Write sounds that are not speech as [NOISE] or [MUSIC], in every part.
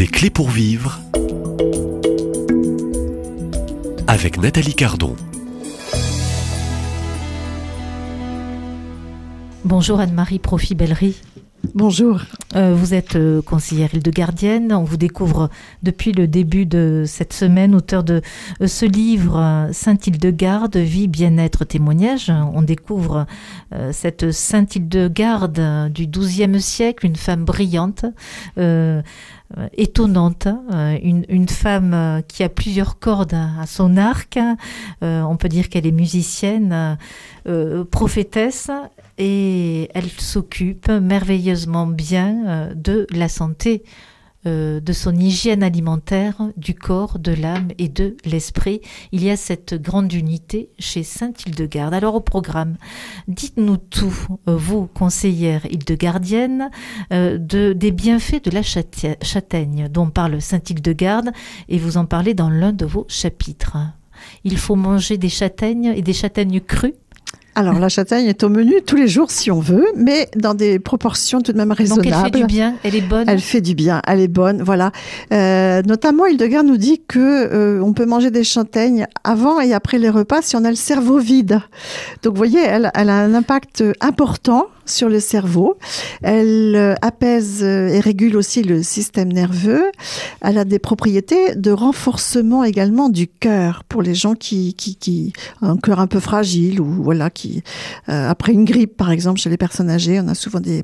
Des clés pour vivre avec Nathalie Cardon. Bonjour Anne-Marie Profi-Bellery. Bonjour. Euh, vous êtes euh, conseillère Île-de-Gardienne. On vous découvre depuis le début de cette semaine, auteur de euh, ce livre Sainte-Hildegarde, vie, bien-être, témoignage. On découvre cette Sainte-Hildegarde du XIIe siècle, une femme brillante. Étonnante, une, une, femme qui a plusieurs cordes à son arc. on peut dire qu'elle est musicienne, prophétesse, et elle s'occupe merveilleusement bien euh, de la santé, euh, de son hygiène alimentaire, du corps, de l'âme et de l'esprit. Il y a cette grande unité chez Sainte Hildegarde. Alors au programme, dites-nous tout, euh, vous, conseillère Hildegardienne, de, des bienfaits de la châtaigne dont parle Sainte Hildegarde et vous en parlez dans l'un de vos chapitres. Il faut manger des châtaignes et des châtaignes crues alors la châtaigne est au menu tous les jours si on veut, mais dans des proportions tout de même raisonnables. Donc elle fait du bien, elle est bonne. Elle fait du bien, elle est bonne, voilà. Euh, notamment, Hildegard nous dit que euh, on peut manger des châtaignes avant et après les repas si on a le cerveau vide. Donc vous voyez, elle, elle a un impact important sur le cerveau. Elle euh, apaise euh, et régule aussi le système nerveux. Elle a des propriétés de renforcement également du cœur pour les gens qui, qui, qui ont un cœur un peu fragile ou voilà qui euh, après une grippe par exemple chez les personnes âgées, on a souvent des,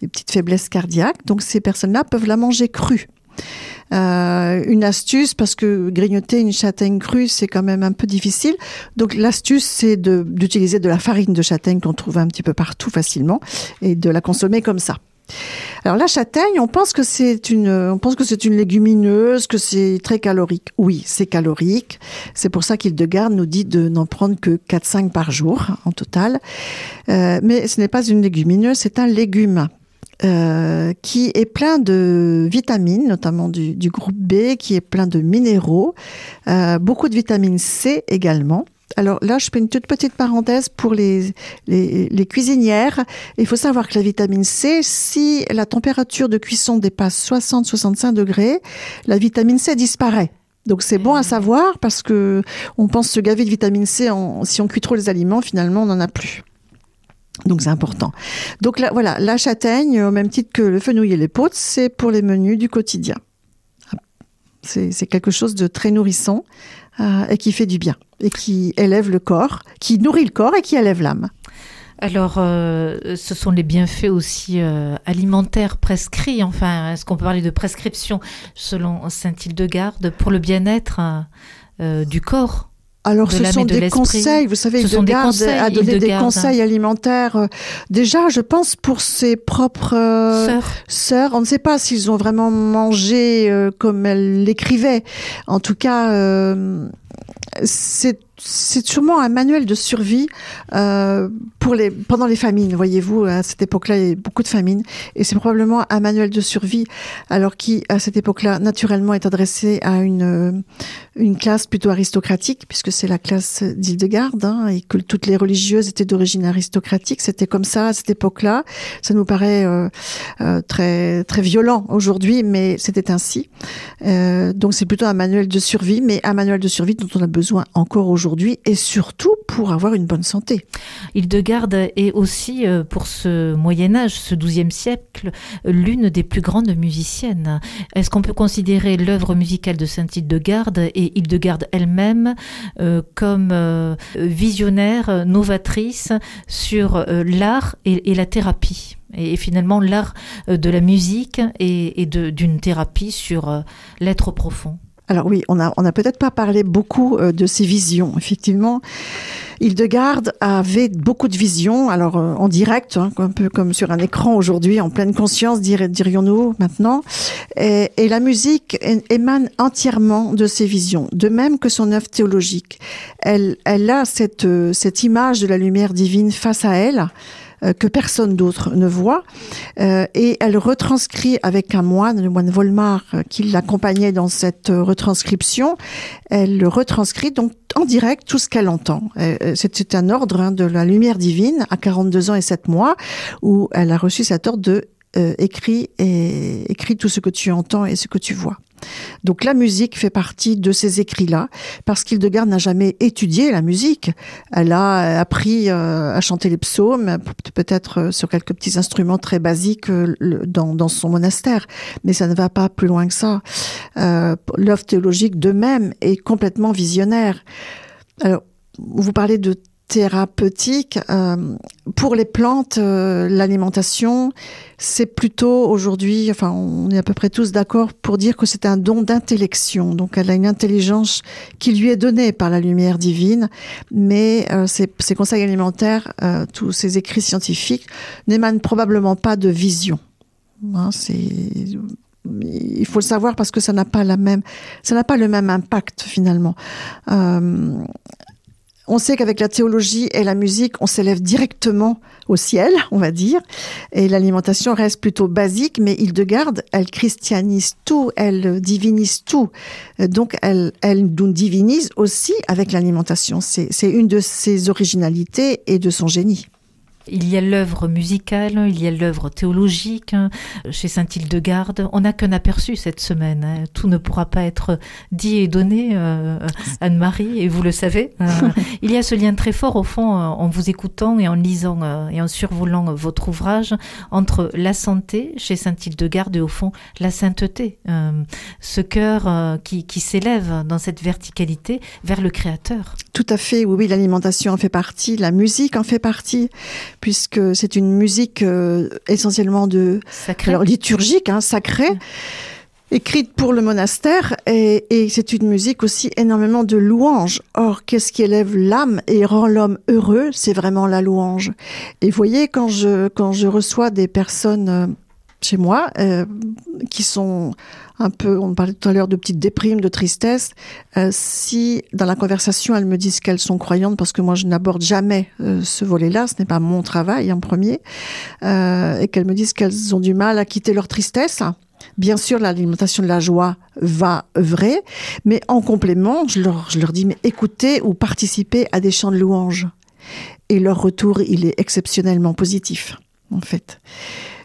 petites faiblesses cardiaques. Donc ces personnes-là peuvent la manger crue. Euh, une astuce, parce que grignoter une châtaigne crue, c'est quand même un peu difficile. Donc l'astuce, c'est d'utiliser de, la farine de châtaigne qu'on trouve un petit peu partout facilement et de la consommer comme ça. Alors la châtaigne, on pense que c'est une, on pense que c'est une légumineuse, que c'est très calorique. Oui, c'est calorique. C'est pour ça qu'Hildegarde nous dit de n'en prendre que 4-5 par jour en total. Euh, mais ce n'est pas une légumineuse, c'est un légume. Euh, qui est plein de vitamines, notamment du, groupe B, qui est plein de minéraux, euh, beaucoup de vitamine C également. Alors là, je fais une toute petite parenthèse pour les, les, les cuisinières. Il faut savoir que la vitamine C, si la température de cuisson dépasse 60-65 degrés, la vitamine C disparaît. Donc c'est bon à savoir parce que on pense se gaver de vitamine C en, si on cuit trop les aliments, finalement on n'en a plus. Donc c'est important. Donc là, voilà, la châtaigne, au même titre que le fenouil et les potes, c'est pour les menus du quotidien. C'est quelque chose de très nourrissant euh, et qui fait du bien et qui élève le corps, qui nourrit le corps et qui élève l'âme. Alors, euh, ce sont les bienfaits aussi euh, alimentaires prescrits. Enfin, est-ce qu'on peut parler de prescription selon Saint-Hildegarde pour le bien-être du corps? Alors, ce sont des conseils, vous savez, il garde à donner des conseils alimentaires. Euh, déjà, je pense pour ses propres euh, sœurs. On ne sait pas s'ils ont vraiment mangé euh, comme elle l'écrivait. En tout cas, c'est c'est sûrement un manuel de survie euh, pour les pendant les famines. Voyez-vous, à cette époque-là, il y a beaucoup de famines, et c'est probablement un manuel de survie, alors qui à cette époque-là, naturellement, est adressé à une euh, une classe plutôt aristocratique, puisque c'est la classe d'Île-de-Garde, hein, et que toutes les religieuses étaient d'origine aristocratique. C'était comme ça à cette époque-là. Ça nous paraît euh, euh très très violent aujourd'hui, mais c'était ainsi. Euh, donc c'est plutôt un manuel de survie, mais un manuel de survie dont on a besoin encore aujourd'hui et surtout pour avoir une bonne santé. Hildegarde est aussi, euh, pour ce Moyen Âge, ce XIIe siècle, l'une des plus grandes musiciennes. Est-ce qu'on peut considérer l'œuvre musicale de Sainte Hildegarde et Hildegarde elle-même euh, comme euh, visionnaire, novatrice sur l'art et, la thérapie? Et, finalement l'art de la musique et d'une thérapie sur l'être profond alors oui, on n'a on a peut-être pas parlé beaucoup euh, de ses visions. Effectivement, Hildegarde avait beaucoup de visions, alors euh, en direct, hein, un peu comme sur un écran aujourd'hui, en pleine conscience, dirions-nous maintenant. Et, et, la musique émane entièrement de ses visions, de même que son œuvre théologique. Elle, elle a cette, euh, cette image de la lumière divine face à elle euh, que personne d'autre ne voit. Euh, et elle retranscrit avec un moine, le moine Volmar, euh, qui l'accompagnait dans cette retranscription. Elle retranscrit donc en direct tout ce qu'elle entend. C'est un ordre hein, de la lumière divine à 42 ans et 7 mois où elle a reçu cet ordre de euh, écrit et écrit tout ce que tu entends et ce que tu vois. Donc la musique fait partie de ces écrits-là, parce qu'Hildegard n'a jamais étudié la musique. Elle a appris euh, à chanter les psaumes, peut-être euh, sur quelques petits instruments très basiques euh, dans, dans, son monastère, mais ça ne va pas plus loin que ça. Euh, L'œuvre théologique de même est complètement visionnaire. Alors, vous parlez de thérapeutique. Euh, pour les plantes, euh, l'alimentation, c'est plutôt aujourd'hui, enfin, on est à peu près tous d'accord pour dire que c'est un don d'intellection. Donc, elle a une intelligence qui lui est donnée par la lumière divine, mais euh, ses, conseils alimentaires, euh, tous ses écrits scientifiques, n'émanent probablement pas de vision. Hein, c'est il faut le savoir parce que ça n'a pas la même, ça n'a pas le même impact finalement. On sait qu'avec la théologie et la musique, on s'élève directement au ciel, on va dire, et l'alimentation reste plutôt basique, mais Hildegarde, elle christianise tout, elle divinise tout. Donc, elle, elle nous divinise aussi avec l'alimentation. C'est une de ses originalités et de son génie. Il y a l'œuvre musicale, il y a l'œuvre théologique hein, chez Saint-Hildegarde. On n'a qu'un aperçu cette semaine. Hein. Tout ne pourra pas être dit et donné, euh, Anne-Marie, et vous le savez. Euh, [LAUGHS] il y a ce lien très fort, au fond, euh, en vous écoutant et en lisant euh, et en survolant votre ouvrage, entre la santé chez Saint-Hildegarde et, au fond, la sainteté. Ce cœur qui, qui s'élève dans cette verticalité vers le Créateur. Tout à fait, oui, oui l'alimentation en fait partie, la musique en fait partie puisque c'est une musique euh, essentiellement de Sacré. alors liturgique, hein, sacrée. Mm. Écrite pour le monastère et, et c'est une musique aussi énormément de louanges. Or, qu'est-ce qui élève l'âme et rend l'homme heureux? C'est vraiment la louange. Et vous voyez, quand je, quand je reçois des personnes euh, chez moi euh, qui sont un peu, on parlait tout à l'heure de petites déprimes, de tristesse, euh, si dans la conversation elles me disent qu'elles sont croyantes, parce que moi je n'aborde jamais euh, ce volet-là, ce n'est pas mon travail en premier, et qu'elles me disent qu'elles ont du mal à quitter leur tristesse, Bien sûr, l'alimentation de la joie va œuvrer, mais en complément, je leur, je leur dis, mais écoutez ou participez à des chants de louange. Et leur retour, il est exceptionnellement positif, en fait.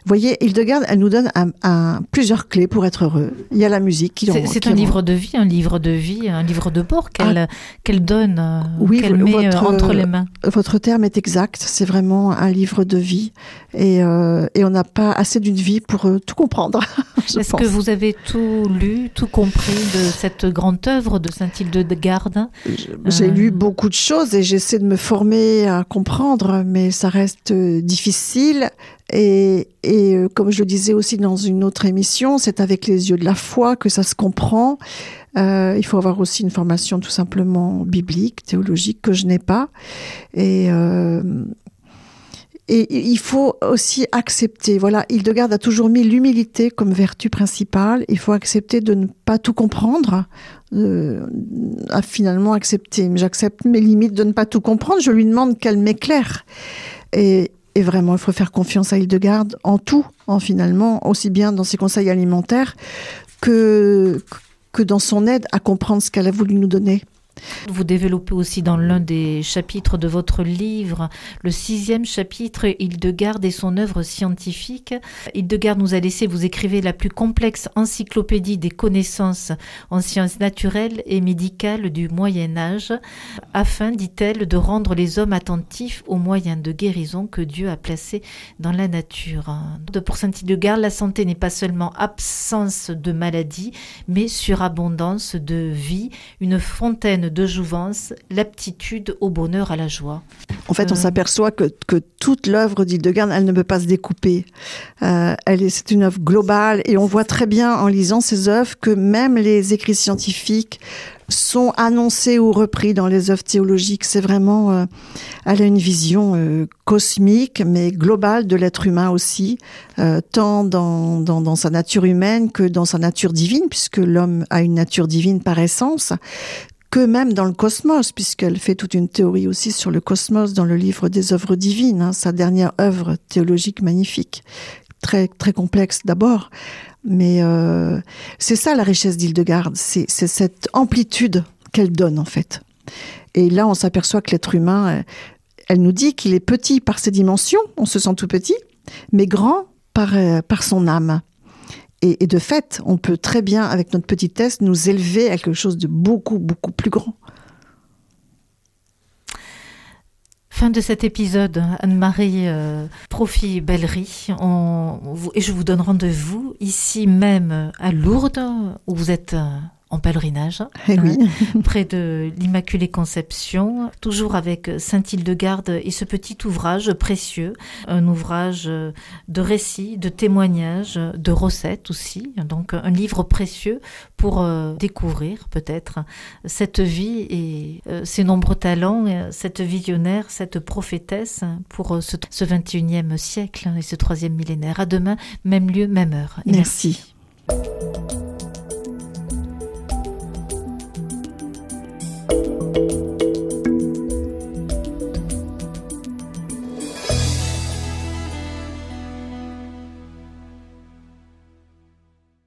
Vous voyez, Hildegarde, elle nous donne un, un, plusieurs clés pour être heureux. Il y a la musique qui C'est un livre de vie, un livre de vie, un livre de bord qu'elle ah. qu donne, euh, oui, qu'elle met votre, entre les mains. Votre terme est exact. C'est vraiment un livre de vie. Et, euh, et on n'a pas assez d'une vie pour euh, tout comprendre. [LAUGHS] Est-ce que vous avez tout lu, tout compris de cette grande œuvre de Saint-Hildegarde? J'ai euh... lu beaucoup de choses et j'essaie de me former à comprendre, mais ça reste difficile. Et, et euh, comme je le disais aussi dans une autre émission, c'est avec les yeux de la foi que ça se comprend. Euh, il faut avoir aussi une formation tout simplement biblique, théologique, que je n'ai pas. Et, euh, et il faut aussi accepter. Voilà, Hildegarde a toujours mis l'humilité comme vertu principale. Il faut accepter de ne pas tout comprendre, finalement accepter. J'accepte mes limites de ne pas tout comprendre. Je lui demande qu'elle m'éclaire. Et, et vraiment, il faut faire confiance à Hildegarde en tout, en finalement, aussi bien dans ses conseils alimentaires que, que dans son aide à comprendre ce qu'elle a voulu nous donner. Vous développez aussi dans l'un des chapitres de votre livre, le sixième chapitre, Hildegarde et son œuvre scientifique. Hildegarde nous a laissé, vous écrivez, la plus complexe encyclopédie des connaissances en sciences naturelles et médicales du Moyen Âge, afin, dit-elle, de rendre les hommes attentifs aux moyens de guérison que Dieu a placés dans la nature. Pour Saint Hildegarde, la santé n'est pas seulement absence de maladie, mais surabondance de vie, une fontaine de jouvence, l'aptitude au bonheur, à la joie. En fait, euh... on s'aperçoit que, que toute l'œuvre d'Hildegarde, elle ne peut pas se découper. Euh, elle est, c'est une œuvre globale et on voit très bien en lisant ces œuvres que même les écrits scientifiques sont annoncés ou repris dans les œuvres théologiques. C'est vraiment, euh, elle a une vision euh, cosmique, mais globale de l'être humain aussi, euh, tant dans, dans, dans, sa nature humaine que dans sa nature divine, puisque l'homme a une nature divine par essence que même dans le cosmos, puisqu'elle fait toute une théorie aussi sur le cosmos dans le livre des œuvres divines, hein, sa dernière œuvre théologique magnifique, très très complexe d'abord, mais euh, c'est ça la richesse d'Hildegarde, c'est cette amplitude qu'elle donne en fait. Et là, on s'aperçoit que l'être humain, elle nous dit qu'il est petit par ses dimensions, on se sent tout petit, mais grand par, euh, par son âme. Et, de fait, on peut très bien, avec notre petit test, nous élever à quelque chose de beaucoup, beaucoup plus grand. Fin de cet épisode, Anne-Marie euh, Profi-Bellery, et je vous donne rendez-vous ici même à Lourdes, où vous êtes euh, en pèlerinage, Eh oui. près de l'Immaculée Conception, toujours avec Saint-Hildegarde et ce petit ouvrage précieux, un ouvrage de récits, de témoignages, de recettes aussi, donc un livre précieux pour euh, découvrir peut-être cette vie et euh, ses nombreux talents, euh, cette visionnaire, cette prophétesse pour euh, ce, ce 21e siècle et ce troisième millénaire. À demain, même lieu, même heure. Et Merci.